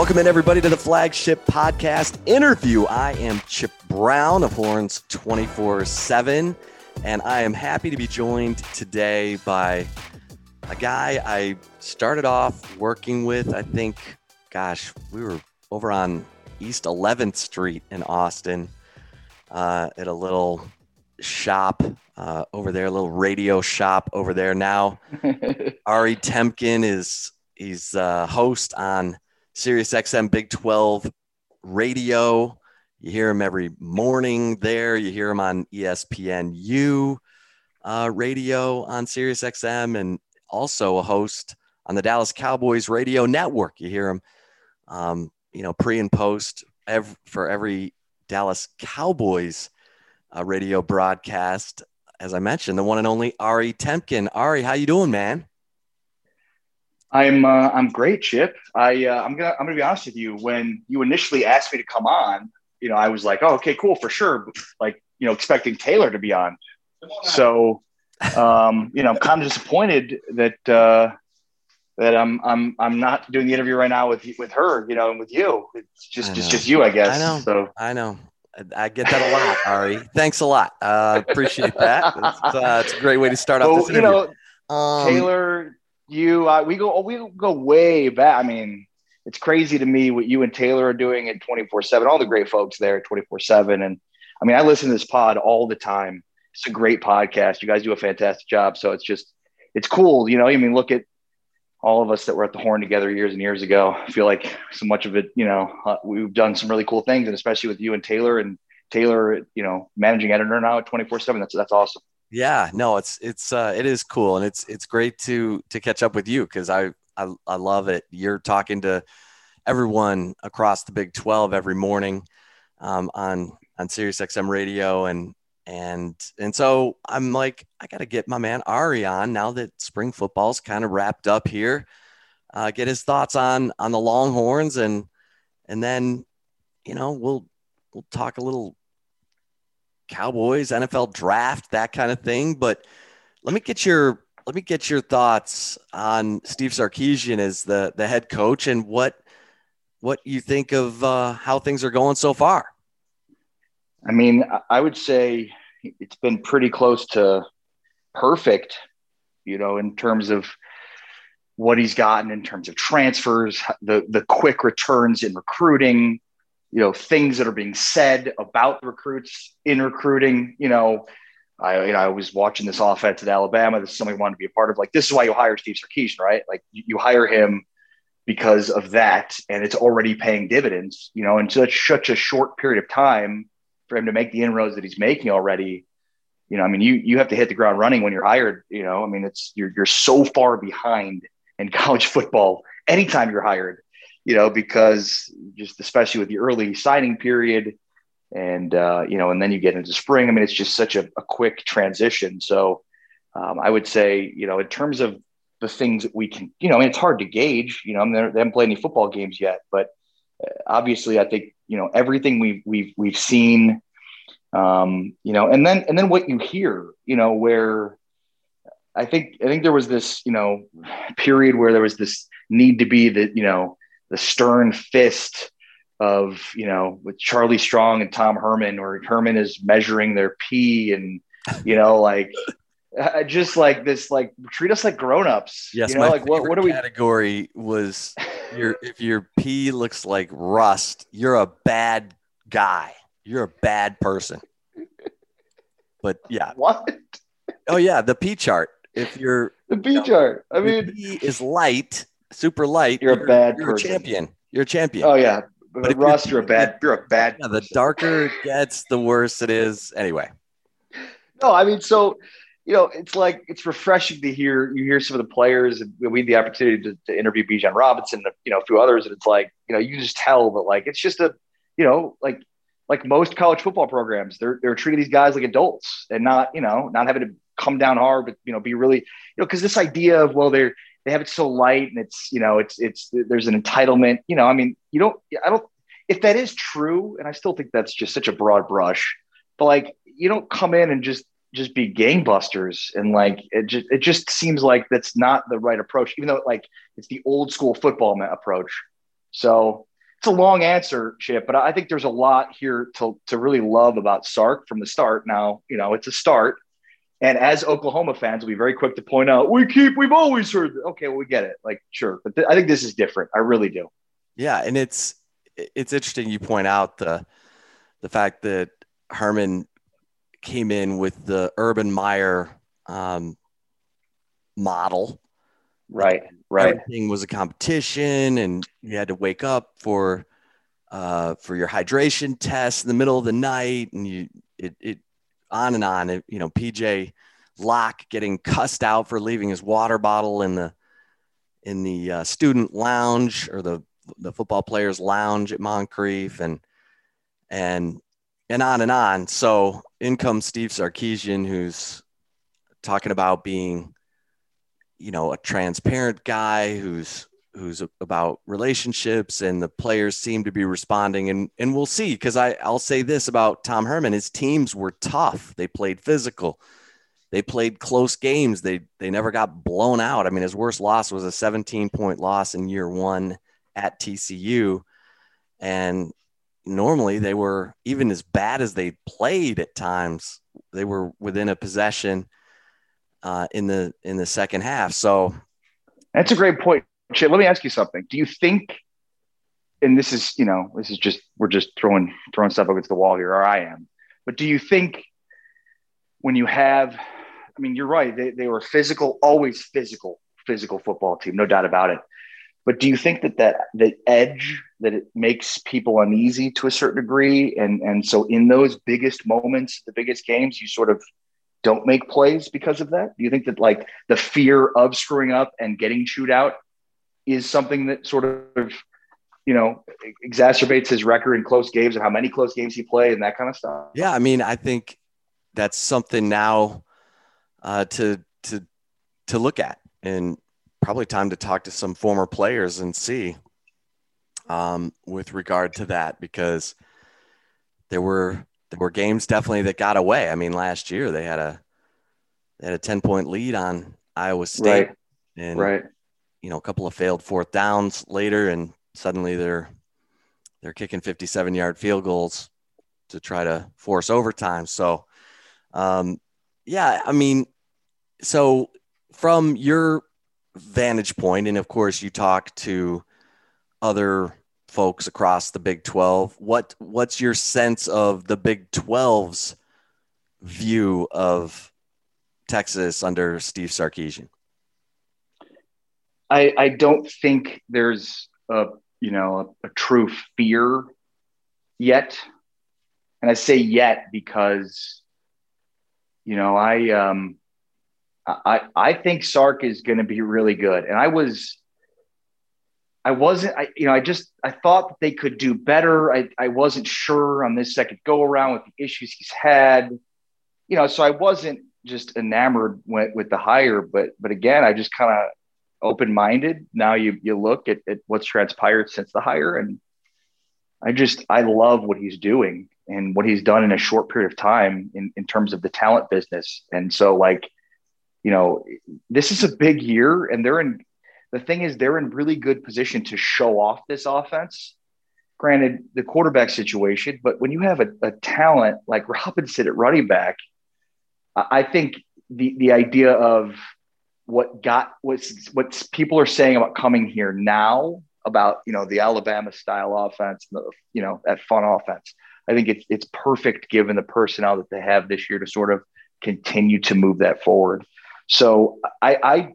Welcome in, everybody, to the flagship podcast interview. I am Chip Brown of Horns 24 7, and I am happy to be joined today by a guy I started off working with. I think, gosh, we were over on East 11th Street in Austin uh, at a little shop uh, over there, a little radio shop over there. Now, Ari Temkin is he's a host on Sirius XM Big 12 radio. You hear him every morning there. You hear him on ESPNU uh, radio on Sirius XM and also a host on the Dallas Cowboys radio network. You hear him, um, you know, pre and post for every Dallas Cowboys uh, radio broadcast. As I mentioned, the one and only Ari Temkin. Ari, how you doing, man? I'm uh, I'm great, Chip. I uh, I'm gonna I'm gonna be honest with you. When you initially asked me to come on, you know, I was like, oh, okay, cool, for sure. Like, you know, expecting Taylor to be on. So, um, you know, I'm kind of disappointed that uh, that I'm I'm I'm not doing the interview right now with with her. You know, and with you. It's just it's just you, I guess. I know. So I know. I get that a lot, Ari. Thanks a lot. Uh, appreciate that. It's, uh, it's a great way to start off well, this interview. you know, Um, Taylor, you, uh, we go, we go way back. I mean, it's crazy to me what you and Taylor are doing at 24 seven, all the great folks there at 24 seven. And I mean, I listen to this pod all the time. It's a great podcast. You guys do a fantastic job. So it's just, it's cool. You know, I mean, look at all of us that were at the horn together years and years ago. I feel like so much of it, you know, uh, we've done some really cool things and especially with you and Taylor and Taylor, you know, managing editor now at 24 seven. That's, that's awesome. Yeah, no, it's it's uh, it is cool, and it's it's great to to catch up with you because I, I I love it. You're talking to everyone across the Big Twelve every morning um, on on Sirius XM radio, and and and so I'm like, I got to get my man Ari on now that spring football's kind of wrapped up here. Uh, get his thoughts on on the Longhorns, and and then you know we'll we'll talk a little Cowboys, NFL draft, that kind of thing. But let me get your let me get your thoughts on Steve Sarkisian as the the head coach and what what you think of uh, how things are going so far. I mean, I- would say it's been pretty close to perfect, you know, in terms of what he's gotten in terms of transfers, the the quick returns in recruiting, you know, things that are being said about recruits in recruiting. You know, I you know I was watching this offense at Alabama. This is something I wanted to be a part of. Like this is why you hire Steve Sarkisian, right? Like you, you hire him because of that, and it's already paying dividends. You know, in such such a short period of time for him to make the inroads that he's making already. You know, I mean, you you have to hit the ground running when you're hired. You know, I mean, it's you're you're so far behind in college football anytime you're hired. You know, because just especially with the early signing period, and uh, you know, and then you get into spring. I mean, it's just such a, a quick transition. So, um, I would say, you know, in terms of the things that we can, you know, I mean, it's hard to gauge. You know, I mean, they haven't played any football games yet, but uh, obviously, I think you know everything we've we've we've seen. Um, you know, and then and then what you hear, you know, where I think I think there was this, you know, period where there was this need to be the, you know, the stern fist of, you know, with Charlie Strong and Tom Herman, where Herman is measuring their pee and, you know, like uh, just like this, like treat us like grown-ups. Yes, you know, my like what, what are we category was your if your pee looks like rust, you're a bad guy. You're a bad person. But yeah, what? oh yeah, the pee chart. If you're The B chart. I mean, pee is light, super light, You're a bad you're person. a champion. You're a champion. oh yeah. But But if you're- you're a bad, you're a bad yeah, the darker it gets, the worse it is. Anyway, No, I mean, so you know, it's like it's refreshing to hear you hear some of the players, and we had the opportunity to, to interview Bijan Robinson, you know, a few others, and it's like you know, you just tell that like it's just a, you know, like like most college football programs, they're they're treating these guys like adults and not you know not having to come down hard, but you know be really you know because this idea of well they're they have it so light and it's you know it's it's there's an entitlement you know I mean you don't I don't if that is true and I still think that's just such a broad brush, but like you don't come in and just just be gangbusters and like it just it just seems like that's not the right approach even though like it's the old school football approach. So it's a long answer chip but i think there's a lot here to, to really love about sark from the start. Now you know it's a start and as oklahoma fans we'll be very quick to point out we keep we've always heard okay well we get it. Like sure. But th- i think this is different. I really do. Yeah and it's it's interesting you point out the the fact that herman came in with the Urban Meyer um, model. Right, right. Everything was a competition, and you had to wake up for uh, for your hydration test in the middle of the night, and you it, it on and on. You know, PJ Locke getting cussed out for leaving his water bottle in the in the uh, student lounge or the the football players lounge at Moncrief, and and and on and on. So in comes Steve Sarkisian, who's talking about being, you know, a transparent guy who's who's about relationships and the players seem to be responding. And and we'll see because I I'll say this about Tom Herman his teams were tough. They played physical. They played close games. They they never got blown out. I mean his worst loss was a 17 point loss in year 1 at TCU and normally they were even as bad as they played at times. They were within a possession uh, in the in the second half. So that's a great point Let me ask you something do you think and this is you know this is just we're just throwing throwing stuff against the wall here or i am but do you think when you have i mean you're right they, they were physical always physical physical football team no doubt about it but do you think that that the edge that it makes people uneasy to a certain degree, and and so in those biggest moments, the biggest games, you sort of don't make plays because of that? Do you think that like the fear of screwing up and getting chewed out is something that sort of you know exacerbates his record in close games and how many close games he played and that kind of stuff? Yeah, I mean, I think that's something now uh, to to to look at and probably time to talk to some former players and see um, with regard to that because there were there were games definitely that got away. I mean, last year they had a they had a ten point lead on Iowa State, right. and right. You know a couple of failed fourth downs later, and suddenly they're they're kicking fifty seven yard field goals to try to force overtime. So, um, yeah, I mean, so from your vantage point, and of course, you talk to other folks across the Big 12. What what's your sense of the Big 12's view of Texas under Steve Sarkisian? I, I don't think there's a you know a, a true fear yet, and I say yet because you know I um I, I think Sark is going to be really good. And I was, I wasn't, I, you know, I just, I thought that they could do better. I, I wasn't sure on this second go around with the issues he's had, you know, so I wasn't just enamored with, with the hire, but, but again, I just kind of open-minded. Now you, you look at, at what's transpired since the hire and I just, I love what he's doing and what he's done in a short period of time in, in terms of the talent business. And so like, you know, this is a big year, and they're in. The thing is, they're in really good position to show off this offense. Granted, the quarterback situation, but when you have a, a talent like Robinson at running back, I think the the idea of what got what's what people are saying about coming here now about you know the Alabama style offense, and the you know that fun offense. I think it's it's perfect given the personnel that they have this year to sort of continue to move that forward. So I, I,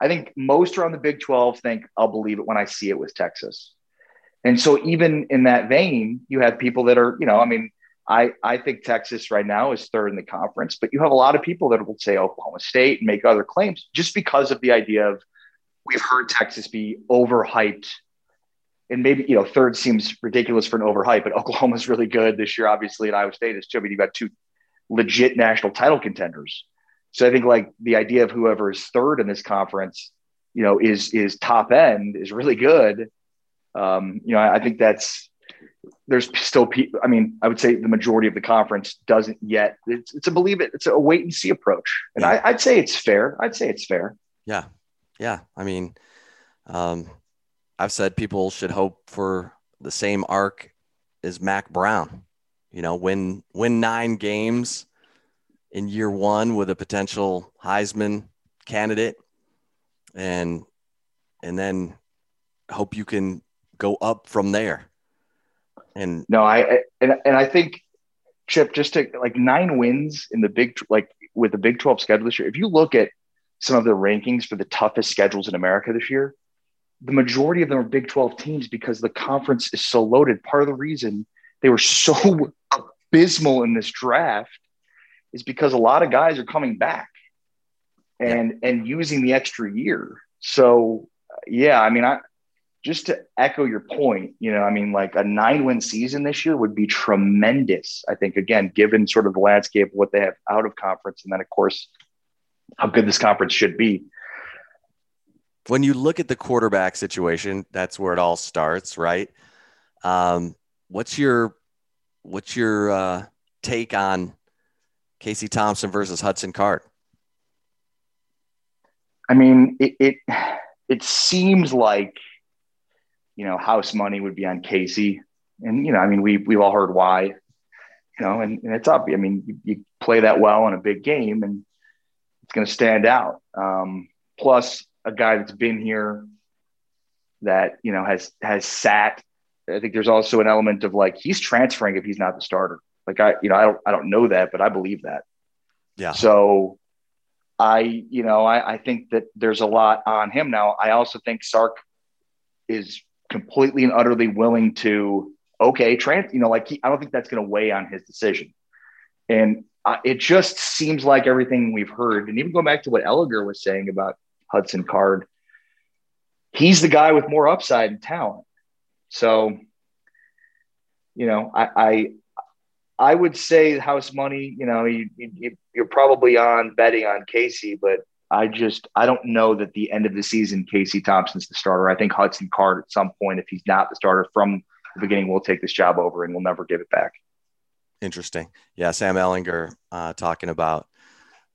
I think most around the Big 12 think I'll believe it when I see it with Texas. And so even in that vein, you have people that are, you know, I mean, I, I think Texas right now is third in the conference, but you have a lot of people that will say Oklahoma State and make other claims just because of the idea of we've heard Texas be overhyped and maybe you know third seems ridiculous for an overhype, but Oklahoma's really good this year, obviously, and Iowa State is too. Mean, you've got two legit national title contenders. So I think like the idea of whoever is third in this conference, you know, is is top end is really good. Um, you know, I, I think that's there's still people. I mean, I would say the majority of the conference doesn't yet. It's, it's a believe it. It's a wait and see approach, and yeah. I, would say it's fair. I'd say it's fair. Yeah, yeah. I mean, um, I've said people should hope for the same arc as Mack Brown. You know, win win nine games in year one with a potential Heisman candidate, and and then hope you can go up from there. And no, I and, and I think Chip just to like nine wins in the big like with the Big Twelve schedule this year. If you look at some of the rankings for the toughest schedules in America this year, the majority of them are Big 12 teams because the conference is so loaded. Part of the reason they were so abysmal in this draft is because a lot of guys are coming back and yeah. and using the extra year. So yeah, I mean, I just to echo your point, you know, I mean, like a nine win season this year would be tremendous. I think again, given sort of the landscape, what they have out of conference, and then of course how good this conference should be when you look at the quarterback situation, that's where it all starts, right? Um, what's your what's your uh, take on Casey Thompson versus Hudson Card? I mean, it, it it seems like you know house money would be on Casey, and you know, I mean, we we've all heard why, you know, and, and it's up. I mean, you, you, play that well in a big game, and it's going to stand out. Um, plus, a guy that's been here that you know has has sat. I think there's also an element of like he's transferring if he's not the starter. Like I, you know, I don't I don't know that, but I believe that. Yeah. So I, you know, I, I think that there's a lot on him now. I also think Sark is completely and utterly willing to okay, trans, you know, like he, I don't think that's going to weigh on his decision. And uh, it just seems like everything we've heard, and even going back to what Ehlinger was saying about Hudson Card. He's the guy with more upside and talent. So, you know, I, I, I would say house money. You know, you, you you're probably on betting on Casey, but I just I don't know that the end of the season Casey Thompson's the starter. I think Hudson Card at some point, if he's not the starter from the beginning, will take this job over and we'll never give it back. Interesting. Yeah, Sam Ehlinger uh, talking about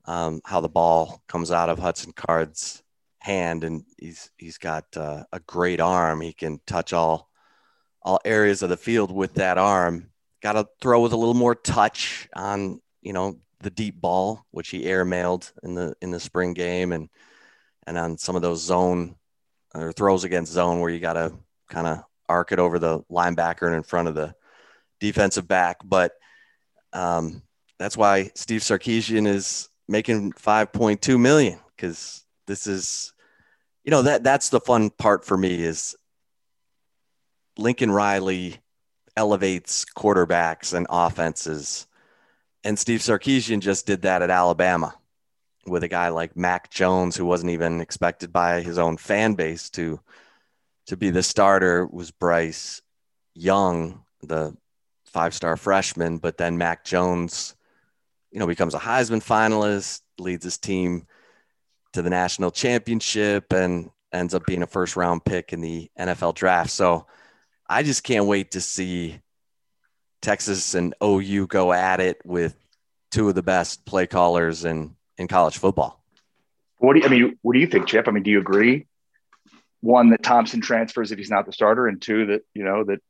um, how the ball comes out of Hudson Card's hand, and he's he's got uh, a great arm. He can touch all all areas of the field with that arm. Got to throw with a little more touch on you know the deep ball, which he airmailed in the in the spring game, and and on some of those zone or throws against zone where you got to kind of arc it over the linebacker and in front of the defensive back. But um, that's why Steve Sarkisian is making 5.2 million because this is you know that that's the fun part for me is Lincoln Riley elevates quarterbacks and offenses. And Steve Sarkisian just did that at Alabama with a guy like Mac Jones, who wasn't even expected by his own fan base to to be the starter, was Bryce Young, the five-star freshman. But then Mac Jones, you know, becomes a Heisman finalist, leads his team to the national championship and ends up being a first round pick in the NFL draft. So I just can't wait to see Texas and OU go at it with two of the best play callers in, in college football. What do you, I mean? What do you think, Chip? I mean, do you agree? One that Thompson transfers if he's not the starter, and two that you know that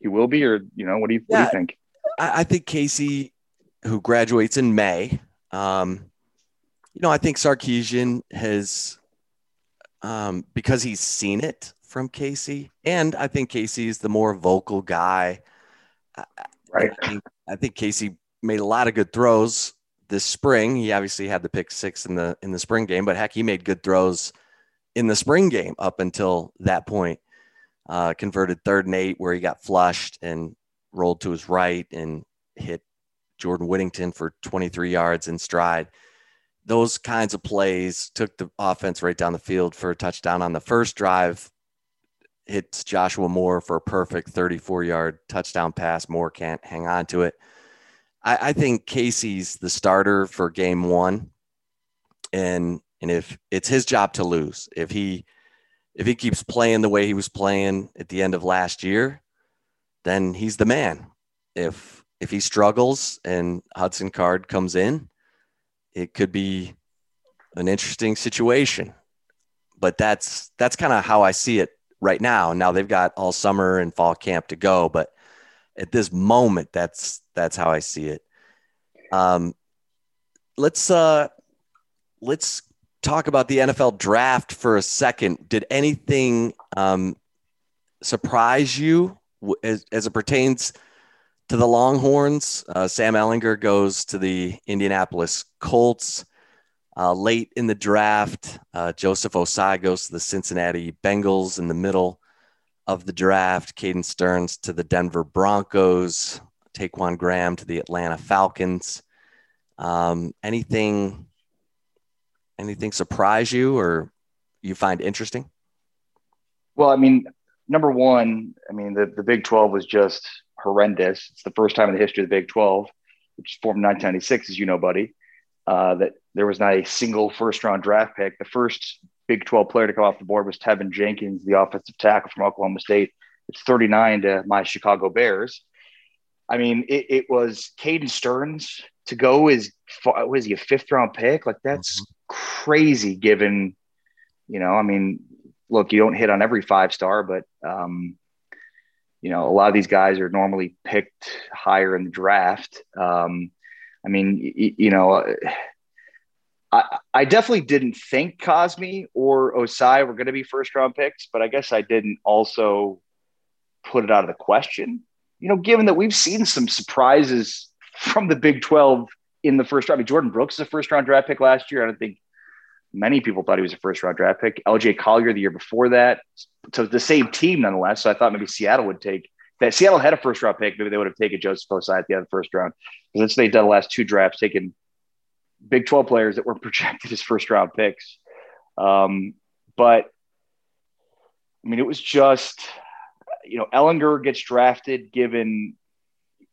he will be, or you know, what do you, yeah, what do you think? I, I think Casey, who graduates in May, um, you know, I think Sarkisian has, um, because he's seen it from Casey, and I think Casey is the more vocal guy. Right. I think, I think Casey made a lot of good throws this spring. He obviously had the pick six in the in the spring game, but heck, he made good throws in the spring game up until that point. Uh, converted third and eight where he got flushed and rolled to his right and hit Jordan Whittington for 23 yards in stride those kinds of plays took the offense right down the field for a touchdown on the first drive hits Joshua Moore for a perfect 34 yard touchdown pass. Moore can't hang on to it. I, I think Casey's the starter for game one. And and if it's his job to lose, if he if he keeps playing the way he was playing at the end of last year, then he's the man. If if he struggles and Hudson Card comes in, it could be an interesting situation. But that's that's kind of how I see it right now. Now they've got all summer and fall camp to go, but at this moment, that's that's how I see it. Um, let's uh, let's talk about the NFL draft for a second. Did anything um, surprise you as, as it pertains to the Longhorns? Uh, Sam Ehlinger goes to the Indianapolis Colts. Uh, late in the draft, uh, Joseph to the Cincinnati Bengals in the middle of the draft. Caden Sterns to the Denver Broncos. Ta'Quon Graham to the Atlanta Falcons. Um, anything, anything surprise you or you find interesting? Well, I mean, number one, I mean, the, the Big 12 was just horrendous. It's the first time in the history of the Big 12, which formed in 1996, as you know, buddy, uh, that there was not a single first round draft pick. The first Big 12 player to come off the board was Teven Jenkins, the offensive tackle from Oklahoma State. It's 39 to my Chicago Bears. I mean, it, it was Caden Sterns to go is was he a fifth round pick? Like that's mm-hmm. crazy given, you know, I mean, look, you don't hit on every five star, but um, you know, a lot of these guys are normally picked higher in the draft. Um, I mean, you, know, uh, I, I definitely didn't think Cosmi or Ossai were going to be first round picks, but I guess I didn't also put it out of the question. You know, given that we've seen some surprises from the Big 12 in the first round. I mean, Jordyn Brooks is a first round draft pick last year. I don't think many people thought he was a first round draft pick. LJ Collier the year before that. So the same team nonetheless. So I thought maybe Seattle would take that. Seattle had a first round pick. Maybe they would have taken Joseph Ossai at the end of the first round. Since they've done the last two drafts, taking Big 12 players that were projected as first round picks. Um, but I mean, it was just, you know, Ehlinger gets drafted given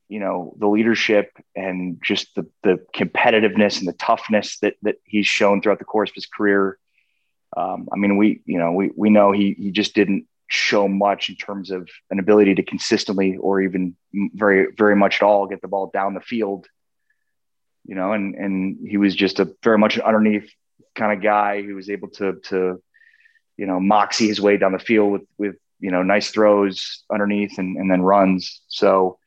you know the leadership and just the the competitiveness and the toughness that that he's shown throughout the course of his career. Um, I mean, we you know we we know he he just didn't show much in terms of an ability to consistently or even very very much at all get the ball down the field. You know, and and he was just a very much an underneath kind of guy who was able to to you know moxie his way down the field with with you know nice throws underneath and, and then runs. So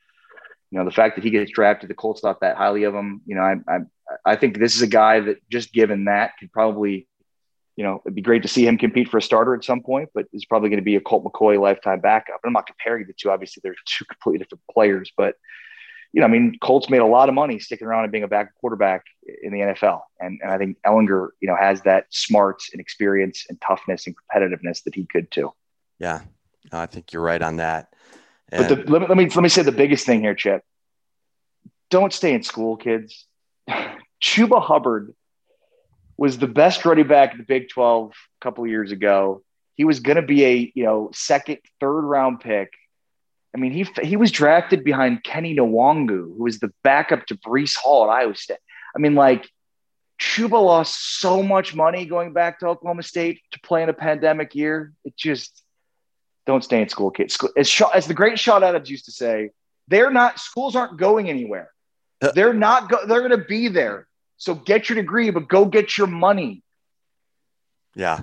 you know, the fact that he gets drafted, the Colts thought that highly of him. You know, I, I, I think this is a guy that just given that could probably, you know, it'd be great to see him compete for a starter at some point, but is probably going to be a Colt McCoy lifetime backup. And I'm not comparing the two. Obviously, they're two completely different players, but you know, I mean, Colts made a lot of money sticking around and being a back quarterback in the NFL. And, and I think Ehlinger, you know, has that smarts and experience and toughness and competitiveness that he could too. Yeah, I think you're right on that. But the, let, me, let me let me say the biggest thing here, Chip. Don't stay in school, kids. Chuba Hubbard was the best running back in the Big 12 a couple of years ago. He was going to be a you know second, third round pick. I mean, he he was drafted behind Kenny Nwangwu, who was the backup to Breece Hall at Iowa State. I mean, like Chuba lost so much money going back to Oklahoma State to play in a pandemic year. It just don't stay in school, kids. As, as the great Sean Adams used to say, they're not schools aren't going anywhere. Uh, they're not. Go, they're going to be there. So get your degree, but go get your money. Yeah,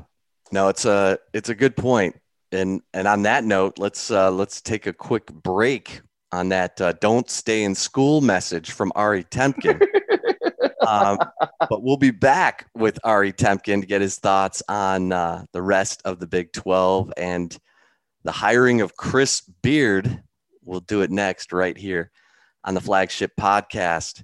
no, it's a it's a good point. And and on that note, let's uh, let's take a quick break on that uh, "Don't stay in school" message from Ari Temkin. um, but we'll be back with Ari Temkin to get his thoughts on uh, the rest of the Big Twelve and the hiring of Chris Beard. We'll do it next right here on the flagship podcast.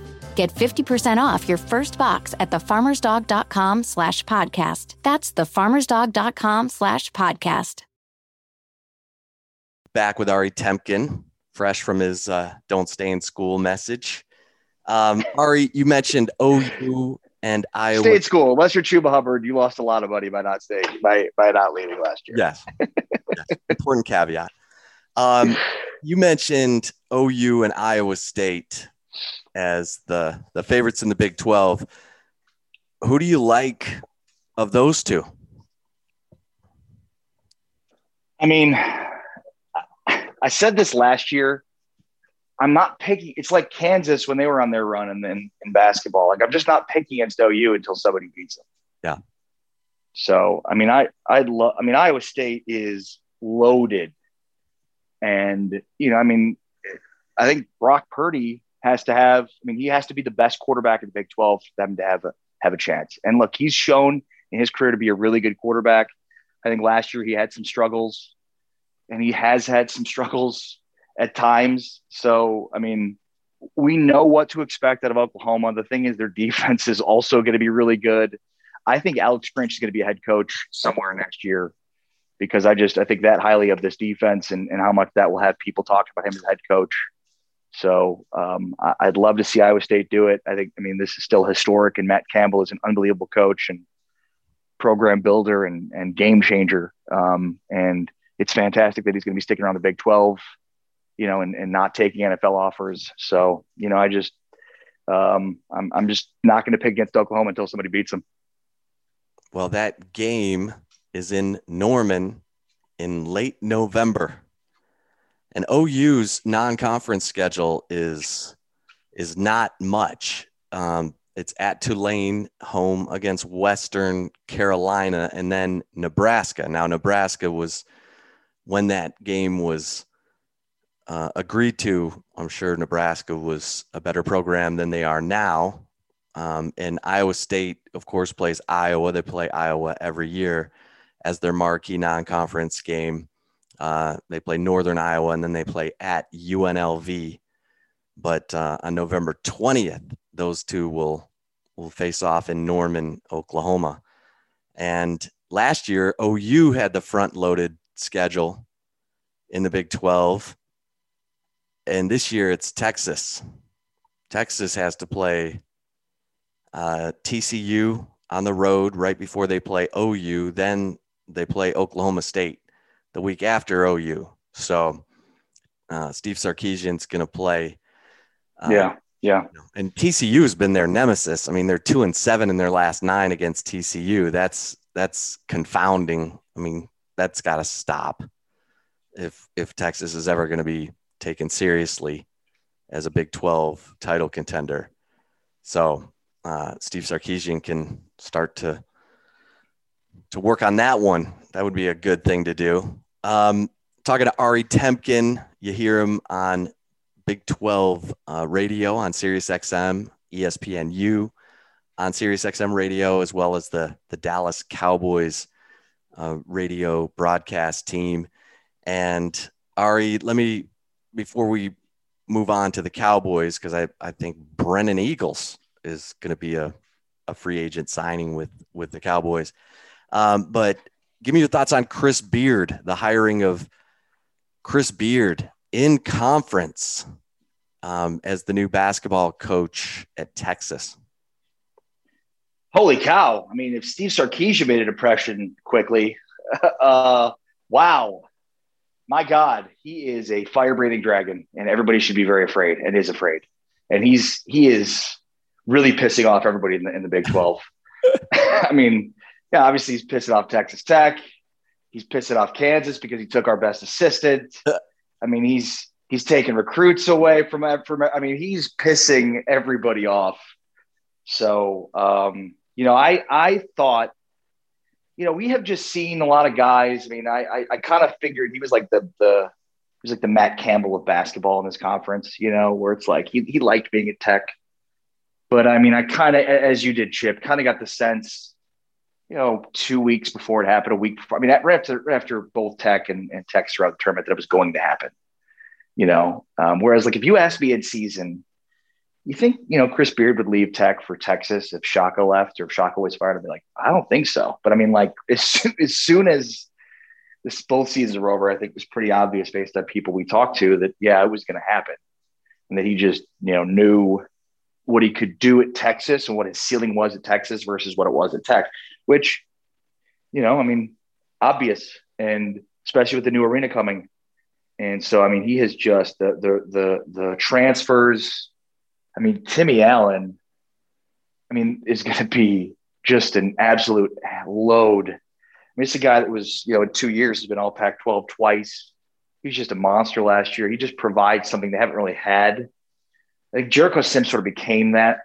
Get 50% off your first box at thefarmersdog.com slash podcast. That's thefarmersdog.com slash podcast. Back with Ari Temkin, fresh from his uh, "Don't Stay in School" message. Um, Ari, you mentioned OU and Iowa. State school. Unless you're Chuba Hubbard, you lost a lot of money by not staying by by not leaving last year. Yes, yes. important caveat. Um, you mentioned OU and Iowa State as the the favorites in the Big Twelve. Who do you like of those two? I mean, I said this last year. I'm not picking. It's like Kansas when they were on their run and then in, basketball. Like I'm just not picking against OU until somebody beats them. Yeah. So I mean, I I love. I mean, Iowa State is loaded, and you know, I mean, I think Brock Purdy has to have. I mean, he has to be the best quarterback in the Big 12 for them to have a have a chance. And look, he's shown in his career to be a really good quarterback. I think last year he had some struggles, and he has had some struggles at times. So, I mean, we know what to expect out of Oklahoma. The thing is, their defense is also going to be really good. I think Alex Grinch is going to be a head coach somewhere next year because I just I think that highly of this defense and, and how much that will have people talk about him as head coach. So um, I, would love to see Iowa State do it. I think I mean this is still historic, and Matt Campbell is an unbelievable coach and program builder and and game changer. Um, and it's fantastic that he's going to be sticking around the Big Twelve you know, and, and not taking NFL offers. So, you know, I just, um, I'm, I'm just not going to pick against Oklahoma until somebody beats them. Well, that game is in Norman in late November. And OU's non-conference schedule is is not much. Um, it's at Tulane, home against Western Carolina, and then Nebraska. Now, Nebraska was when that game was uh, agreed to, I'm sure Nebraska was a better program than they are now. Um, and Iowa State, of course, plays Iowa. They play Iowa every year as their marquee non conference game. Uh, they play Northern Iowa and then they play at UNLV. But uh, on November 20th, those two will, will face off in Norman, Oklahoma. And last year, OU had the front loaded schedule in the Big 12 and this year it's Texas. Texas has to play uh, TCU on the road right before they play OU. Then they play Oklahoma State the week after OU. So uh, Steve Sarkisian's going to play. Uh, yeah, yeah. And TCU has been their nemesis. I mean, they're two and seven in their last nine against TCU. That's that's confounding. I mean, that's got to stop if if Texas is ever going to be taken seriously as a Big 12 title contender. So uh, Steve Sarkisian can start to to work on that one. That would be a good thing to do. Um, talking to Ari Temkin, you hear him on Big 12 uh, radio on Sirius XM, ESPNU on Sirius XM radio, as well as the, the Dallas Cowboys uh, radio broadcast team. And Ari, let me before we move on to the Cowboys, because I, I think Brennan Eagles is going to be a, a free agent signing with, with the Cowboys. Um, but give me your thoughts on Chris Beard, the hiring of Chris Beard in conference um, as the new basketball coach at Texas. Holy cow. I mean, if Steve Sarkisian made an impression quickly, uh, wow my God, he is a fire breathing dragon, and everybody should be very afraid and is afraid. And he's he is really pissing off everybody in the in the Big Twelve. I mean, yeah, obviously he's pissing off Texas Tech. He's pissing off Kansas because he took our best assistant. I mean, he's he's taking recruits away from from. I mean, he's pissing everybody off. So, um, you know, I I thought, you know, we have just seen a lot of guys. I mean, I I, I kind of figured he was like the the he was like the Matt Campbell of basketball in this conference. You know, where it's like he he liked being at Tech, but I mean, I kind of as you did, Chip, kind of got the sense you know, two weeks before it happened, a week before. I mean, right after, after both Tech and, and Tech throughout the tournament that it was going to happen. You know, um, whereas like if you asked me in season, you think you know Chris Beard would leave Tech for Texas if Shaka left or if Shaka was fired? I'd be like, I don't think so. But I mean, like as soon, as soon as this both seasons were over, I think it was pretty obvious based on people we talked to that yeah, it was going to happen, and that he just you know knew what he could do at Texas and what his ceiling was at Texas versus what it was at Tech which, you know, I mean, obvious, and especially with the new arena coming. And so, I mean, he has just the the the the transfers. I mean, Timmy Allen. I mean, is going to be just an absolute load. I mean, it's a guy that was, you know, in two years has been all Pac-12 twice. He's just a monster last year. He just provides something they haven't really had. Think Jericho Sims sort of became that.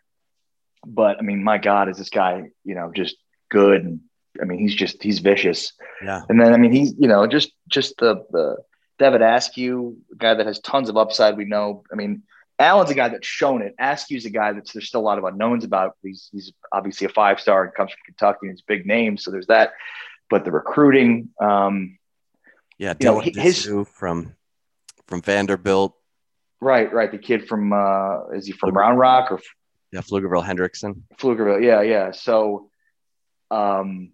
But I mean, my God, is this guy, you know, just good. And I mean, he's just he's vicious. Yeah. And then I mean, he's you know just just the the Devin Askew, guy that has tons of upside. We know. I mean, Allen's a guy that's shown it. Askew's a guy that's there's still a lot of unknowns about. He's he's obviously a five star and comes from Kentucky and he's big name. So there's that. But the recruiting, um, yeah, you know, his from from Vanderbilt. Right, right. The kid from uh is he from Round Rock or yeah, Pflugerville Hendrickson. Pflugerville, yeah, yeah. So um,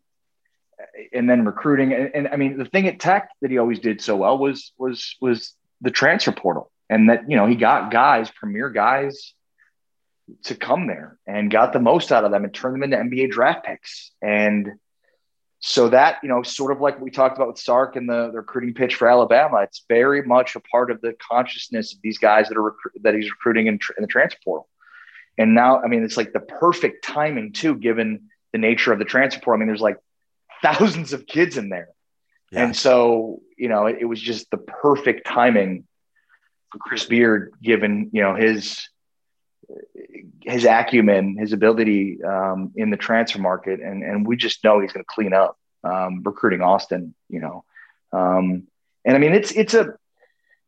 and then recruiting. And, and, I mean, the thing at Tech that he always did so well was was was the transfer portal, and that you know he got guys, premier guys, to come there and got the most out of them and turned them into NBA draft picks. And so that you know, sort of like we talked about with Sark and the, the recruiting pitch for Alabama, it's very much a part of the consciousness of these guys that are recru- that he's recruiting in, in the transfer portal. And now, I mean, it's like the perfect timing too, given the nature of the transfer portal. I mean, there's like thousands of kids in there. Yeah. And so, you know, it, it, was just the perfect timing for Chris Beard, given, you know, his, his acumen, his ability um, in the transfer market. And, and we just know he's going to clean up um, recruiting Austin, you know. Um, and I mean, it's, it's a,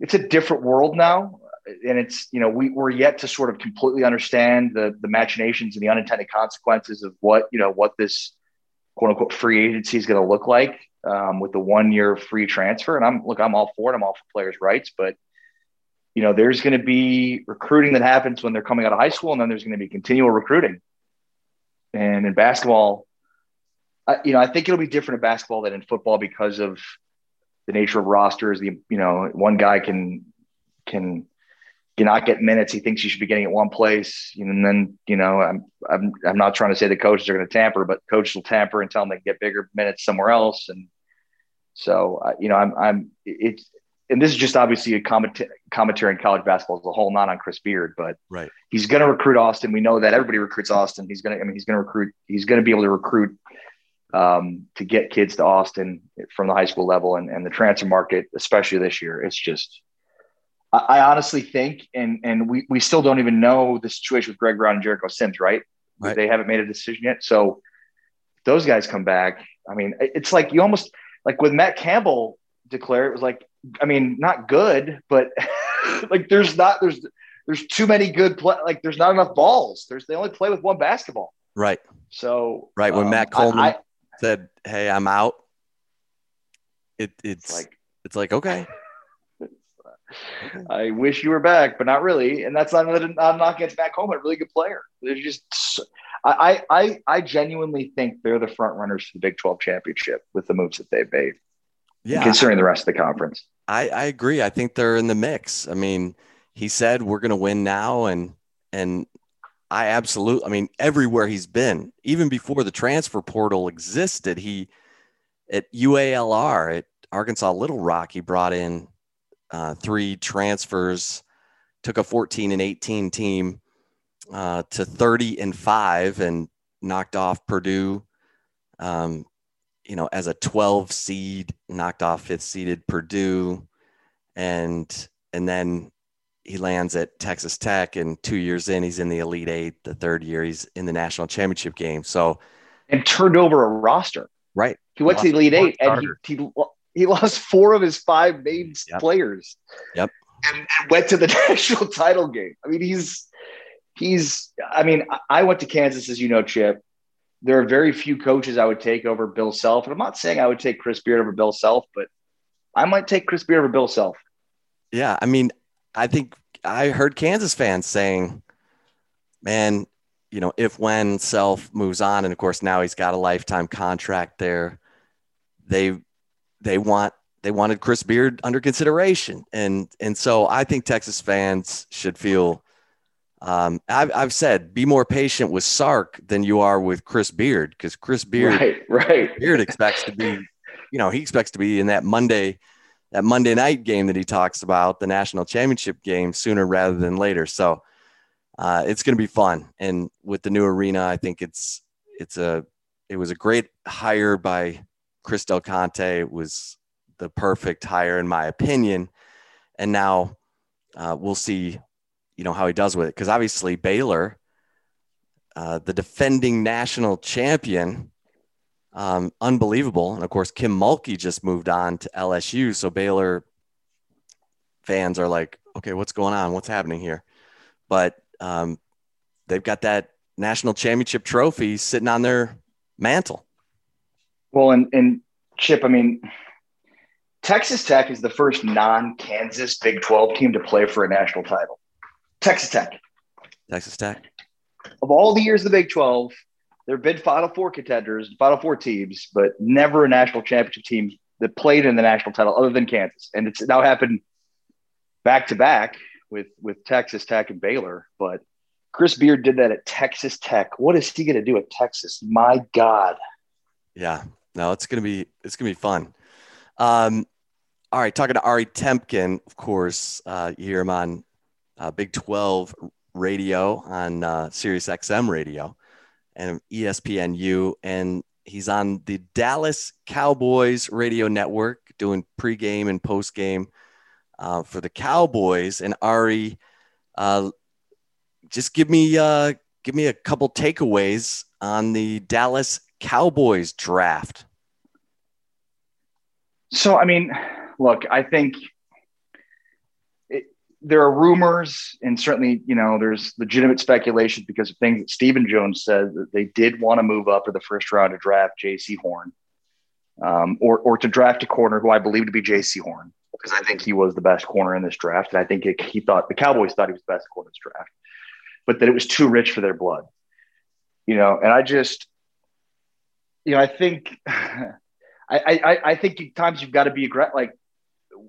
it's a different world now and it's you know we, we're yet to sort of completely understand the the machinations and the unintended consequences of what you know what this quote unquote free agency is going to look like um, with the one year free transfer. And i'm look i'm all for it. I'm all for players rights. But you know there's going to be recruiting that happens when they're coming out of high school and then there's going to be continual recruiting. And in basketball I, you know i think it'll be different in basketball than in football because of the nature of rosters. The you know one guy can can you not get minutes he thinks you should be getting at one place. And then, you know, I'm, I'm, I'm not trying to say the coaches are going to tamper, but coaches will tamper and tell them they get bigger minutes somewhere else. And so, uh, you know, I'm, I'm, it's, and this is just obviously a comment, commentary in college basketball as a whole, not on Chris Beard, but right. he's going to recruit Austin. We know that everybody recruits Austin. He's going to, I mean, he's going to recruit, he's going to be able to recruit um, to get kids to Austin from the high school level and, and the transfer market, especially this year. It's just, I honestly think, and and we, we still don't even know the situation with Greg Brown and Jericho Sims, right? right? They haven't made a decision yet. So those guys come back. I mean, it's like you almost like with Matt Campbell declare it was like, I mean, not good, but like there's not there's there's too many good play like there's not enough balls. There's they only play with one basketball. Right. So right when um, Matt Coleman I, I, said, "Hey, I'm out," it it's like it's like okay. I wish you were back, but not really. And that's not I'm not against back home, a really good player. They're just I I I genuinely think they're the front runners for the Big 12 championship with the moves that they've made. Yeah. Considering the rest of the conference. I, I agree. I think they're in the mix. I mean, he said we're gonna win now and and I absolutely I mean, everywhere he's been, even before the transfer portal existed, he at UALR at Arkansas Little Rock, he brought in uh, three transfers, took a 14 and 18 team uh, to 30 and five, and knocked off Purdue. Um, you know, as a 12 seed, knocked off fifth seeded Purdue, and and then he lands at Texas Tech, and two years in, he's in the Elite Eight. The third year, he's in the national championship game. So, and turned over a roster. Right. He went to the Elite Eight, and he, he, he lost four of his five named yep. players. Yep. And, and, went to the national title game. I mean, he's he's. I mean, I went to Kansas, as you know, Chip. There are very few coaches I would take over Bill Self, and I'm not saying I would take Chris Beard over Bill Self, but I might take Chris Beard over Bill Self. Yeah, I mean, I think I heard Kansas fans saying, man, you know, if when Self moves on, and of course now he's got a lifetime contract there, they they want they wanted Chris Beard under consideration, and and so I think Texas fans should feel. Um, I've, I've said be more patient with Sark than you are with Chris Beard because Chris Beard, right, right. Beard expects to be, you know, he expects to be in that Monday that Monday night game that he talks about, the national championship game, sooner rather than later. So uh, it's going to be fun. And with the new arena, I think it's it's a it was a great hire by Chris Del Conte. Was the perfect hire in my opinion. And now uh, we'll see, you know, how he does with it. Because obviously Baylor, uh, the defending national champion, um, unbelievable. And of course, Kim Mulkey just moved on to LSU. So Baylor fans are like, okay, what's going on? What's happening here? But um, they've got that national championship trophy sitting on their mantle. Well, and, and Chip, I mean, Texas Tech is the first non Kansas Big 12 team to play for a national title. Texas Tech. Texas Tech. Of all the years of the Big 12, there have been Final Four contenders, Final Four teams, but never a national championship team that played in the national title other than Kansas. And it's now happened back to back with with Texas Tech and Baylor. But Chris Beard did that at Texas Tech. What is he going to do at Texas? My God. Yeah, no, it's gonna be it's gonna be fun. Um, all right, talking to Ari Temkin, of course, uh, you hear him on uh, Big Twelve radio on uh, Sirius XM radio and ESPNU, and he's on the Dallas Cowboys radio network doing pregame and postgame uh, for the Cowboys. And Ari, uh, just give me uh, give me a couple takeaways on the Dallas Cowboys draft. So, I mean, look, I think there are rumors and certainly you know there's legitimate speculation because of things that Stephen Jones said that they did want to move up to the first round to draft Jaycee Horn um, or or to draft a corner who I believe to be Jaycee Horn because I think he was the best corner in this draft and I think it, he thought the Cowboys thought he was the best corner in this draft but that it was too rich for their blood you know and I just you know I think I I, I think times you've got to be aggressive like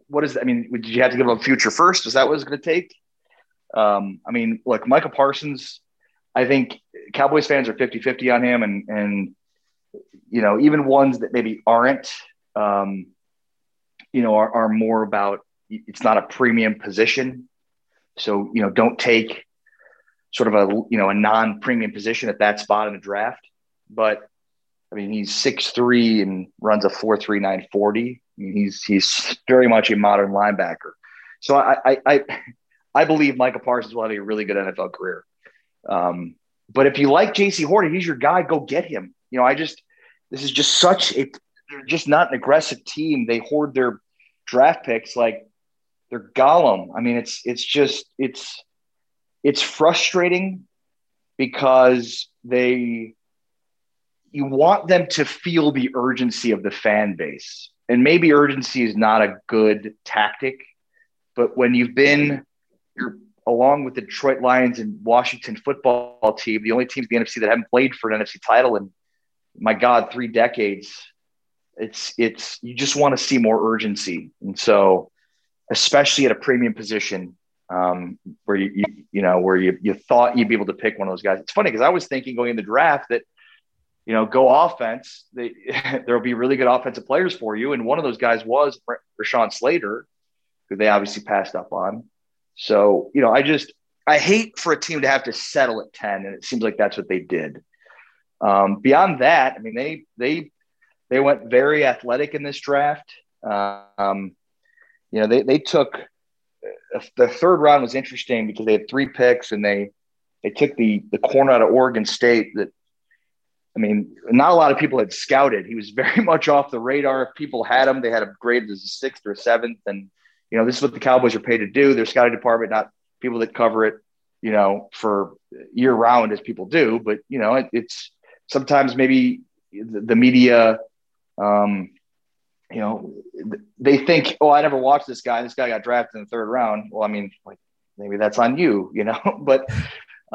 what is I mean, did you have to give a future first? Is that what it's going to take? Um, I mean, look, Micah Parsons, I think Cowboys fans are 50 50 on him. And, and, you know, even ones that maybe aren't, um, you know, are, are more about it's not a premium position. So, you know, don't take sort of a, you know, a non premium position at that spot in the draft. But I mean, he's six three and runs a four three nine forty. I mean, he's he's very much a modern linebacker. So I I I, I believe Micah Parsons will have a really good NFL career. Um, but if you like Jaycee Horton, he's your guy. Go get him. You know, I just this is just such a they're just not an aggressive team. They hoard their draft picks like they're Gollum. I mean, it's it's just it's it's frustrating because they you want them to feel the urgency of the fan base and maybe urgency is not a good tactic, but when you've been you're along with the Detroit Lions and Washington football team, the only teams in the NFC that haven't played for an NFC title in my God, three decades. It's it's you just want to see more urgency, and so especially at a premium position um, where you, you you know where you you thought you'd be able to pick one of those guys. It's funny because I was thinking going in the draft that you know, go offense, they, there'll be really good offensive players for you. And one of those guys was Rashawn Slater, who they obviously passed up on. So, you know, I just, I hate for a team to have to settle at 10. And it seems like that's what they did. Um, beyond that, I mean, they, they, they went very athletic in this draft. Um, you know, they, they took the third round was interesting because they had three picks and they they took the the corner out of Oregon State that I mean, not a lot of people had scouted. He was very much off the radar. If people had him, they had him graded as a sixth or a seventh. And, you know, this is what the Cowboys are paid to do. Their scouting department, not people that cover it, you know, for year round as people do. But, you know, it, it's sometimes maybe the, the media, um, you know, they think, oh, I never watched this guy. This guy got drafted in the third round. Well, I mean, like maybe that's on you, you know, but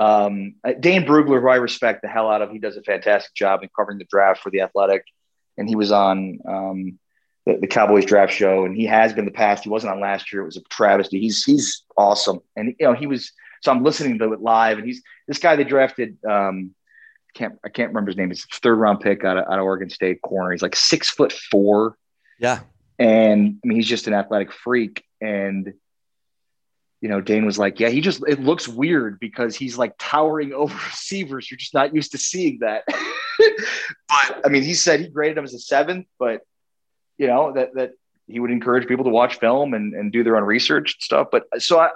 um, Dane Brugler, who I respect the hell out of, he does a fantastic job in covering the draft for the Athletic, and he was on um, the, the, Cowboys draft show, and he has been the past. He wasn't on last year; it was a travesty. He's he's awesome, and you know he was. So I'm listening to it live, and he's this guy they drafted. Um, can't I can't remember his name. He's third round pick out of, out of Oregon State corner. He's like six foot four. Yeah, and I mean he's just an athletic freak, and you know, Dane was like, yeah, he just, it looks weird because he's like towering over receivers. You're just not used to seeing that. but I mean, he said he graded him as a seventh, but you know, that, that he would encourage people to watch film and, and do their own research and stuff. But so I,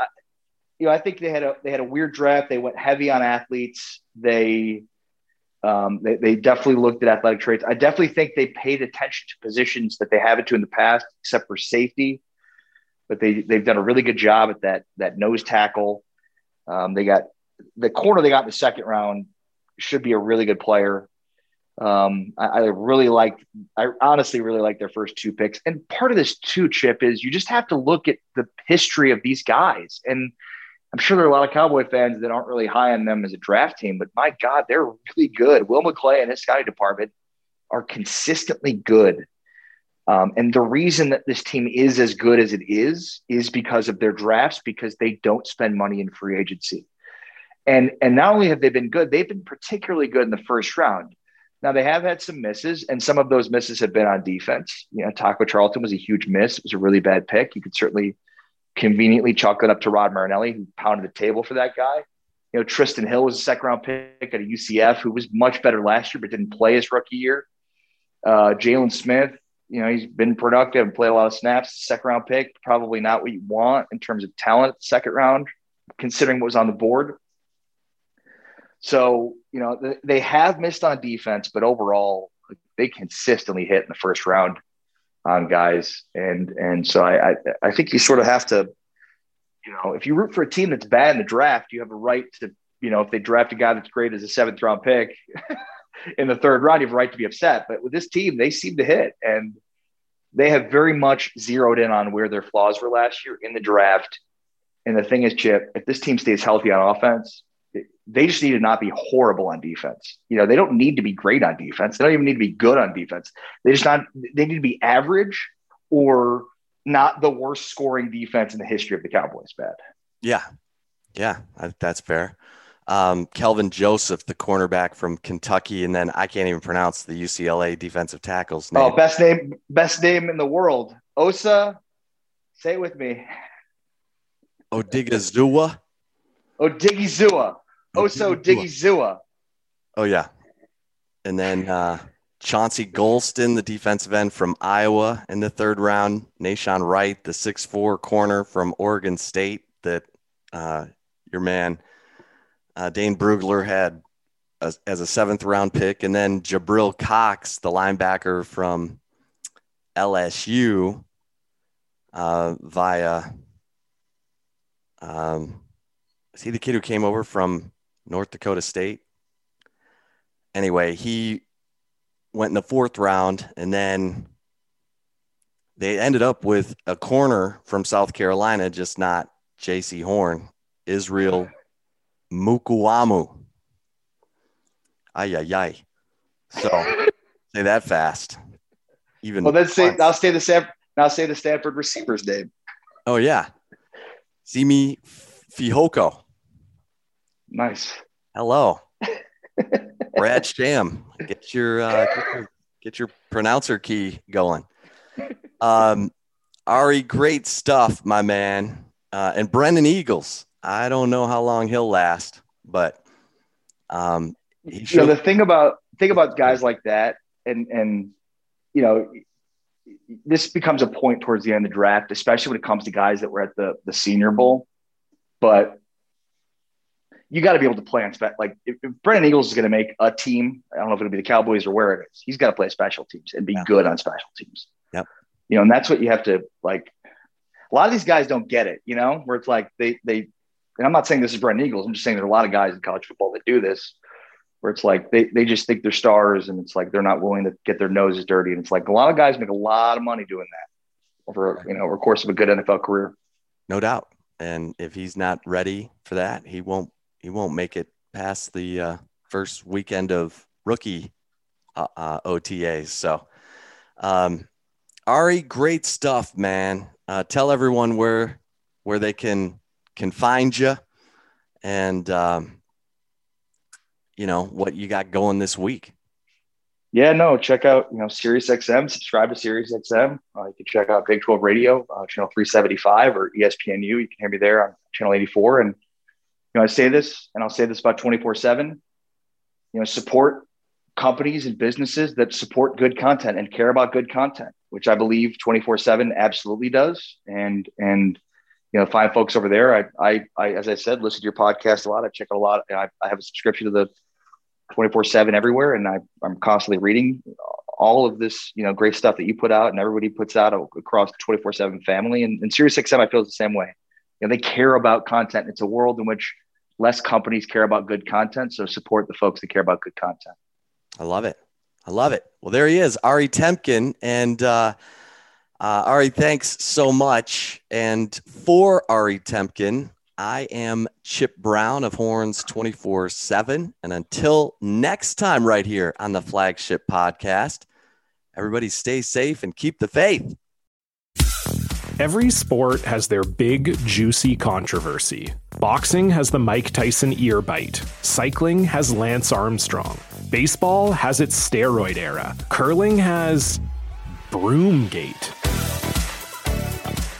you know, I think they had a, they had a weird draft. They went heavy on athletes. They, um, they, they definitely looked at athletic traits. I definitely think they paid attention to positions that they haven't to in the past, except for safety but they they've done a really good job at that that nose tackle. Um, they got the corner they got in the second round should be a really good player. Um, I, I, really like, I honestly really like their first two picks. And part of this too, Chip, is you just have to look at the history of these guys. And I'm sure there are a lot of Cowboy fans that aren't really high on them as a draft team, but my God, they're really good. Will McClay and his scouting department are consistently good. Um, and the reason that this team is as good as it is is because of their drafts, because they don't spend money in free agency. And and not only have they been good, they've been particularly good in the first round. Now they have had some misses, and some of those misses have been on defense. You know, Taco Charlton was a huge miss. It was a really bad pick. You could certainly conveniently chalk it up to Rod Marinelli, who pounded the table for that guy. You know, Trysten Hill was a second round pick at a UCF who was much better last year, but didn't play his rookie year. Uh, Jaylon Smith, you know, he's been productive and played a lot of snaps. Second round pick, probably not what you want in terms of talent. Second round, considering what was on the board. So, you know, they have missed on defense, but overall, they consistently hit in the first round on guys. And and so I I, I think you sort of have to, you know, if you root for a team that's bad in the draft, you have a right to, you know, if they draft a guy that's great as a seventh round pick. in the third round, you have a right to be upset. But with this team, they seem to hit, and they have very much zeroed in on where their flaws were last year in the draft. And the thing is, Chip, if this team stays healthy on offense, they just need to not be horrible on defense. You know, they don't need to be great on defense. They don't even need to be good on defense. They just not they need to be average or not the worst scoring defense in the history of the Cowboys. Bad. Yeah, yeah, that's fair um, Kelvin Joseph, the cornerback from Kentucky, and then I can't even pronounce the UCLA defensive tackles name. Oh, best name, best name in the world, Osa. Say it with me. Odighizuwa. Odighizuwa. Osa Odighizuwa. Oh yeah, and then uh, Chauncey Golston, the defensive end from Iowa, in the third round. Nahshon Wright, the six-four corner from Oregon State. That uh, your man uh, Dane Brugler had a, as a seventh round pick, and then Jabril Cox, the linebacker from LSU, uh, via. Um, is he the kid who came over from North Dakota State? Anyway, he went in the fourth round, and then they ended up with a corner from South Carolina, just not Jaycee Horn, Israel Mukuamu. Ay, ay, ay. So say that fast. Even well, then say I'll say the Stanford, now say the Stanford receiver's name. Oh yeah, Simi Fehoko. Nice. Hello, Brad Sham. Get your, uh, get your get your pronouncer key going. Um, Ari, great stuff, my man. Uh, and Brennan Eagles. I don't know how long he'll last, but um, you know the thing about thing about guys like that, and and you know, this becomes a point towards the end of the draft, especially when it comes to guys that were at the the Senior Bowl. But you got to be able to play on spec. Like if, if Brennan Eagles is going to make a team, I don't know if it'll be the Cowboys or where it is. He's got to play special teams and be yeah. good on special teams. Yep. You know, and that's what you have to like. A lot of these guys don't get it. You know, where it's like they they. And I'm not saying this is Brennan Eagles. I'm just saying there are a lot of guys in college football that do this, where it's like they they just think they're stars, and it's like they're not willing to get their noses dirty. And it's like a lot of guys make a lot of money doing that over you know over course of a good NFL career. No doubt. And if he's not ready for that, he won't he won't make it past the uh, first weekend of rookie uh, uh, OTAs. So, um, Ari, great stuff, man. Uh, tell everyone where where they can can find you, and um, you know what you got going this week. Yeah, no, check out you know Sirius XM. Subscribe to Sirius XM. Uh, you can check out Big 12 Radio, uh, channel 375, or ESPNU. You can hear me there on channel 84, and you know, I say this and I'll say this about 24 seven, you know, support companies and businesses that support good content and care about good content, which I believe 24 seven absolutely does. And, and, you know, find folks over there. I, I, I, as I said, listen to your podcast a lot. I check a lot. I, I have a subscription to the 24 seven everywhere. And I, I'm constantly reading all of this, you know, great stuff that you put out and everybody puts out across the 24 seven family and, and Sirius XM, I feel the same way. You know, they care about content. It's a world in which less companies care about good content. So support the folks that care about good content. I love it. I love it. Well, there he is, Ari Temkin. And uh, uh, Ari, thanks so much. And for Ari Temkin, I am Chip Brown of Horns 24 7. And until next time, right here on the flagship podcast, everybody stay safe and keep the faith. Every sport has their big, juicy controversy. Boxing has the Mike Tyson ear bite. Cycling has Lance Armstrong. Baseball has its steroid era. Curling has. Broomgate.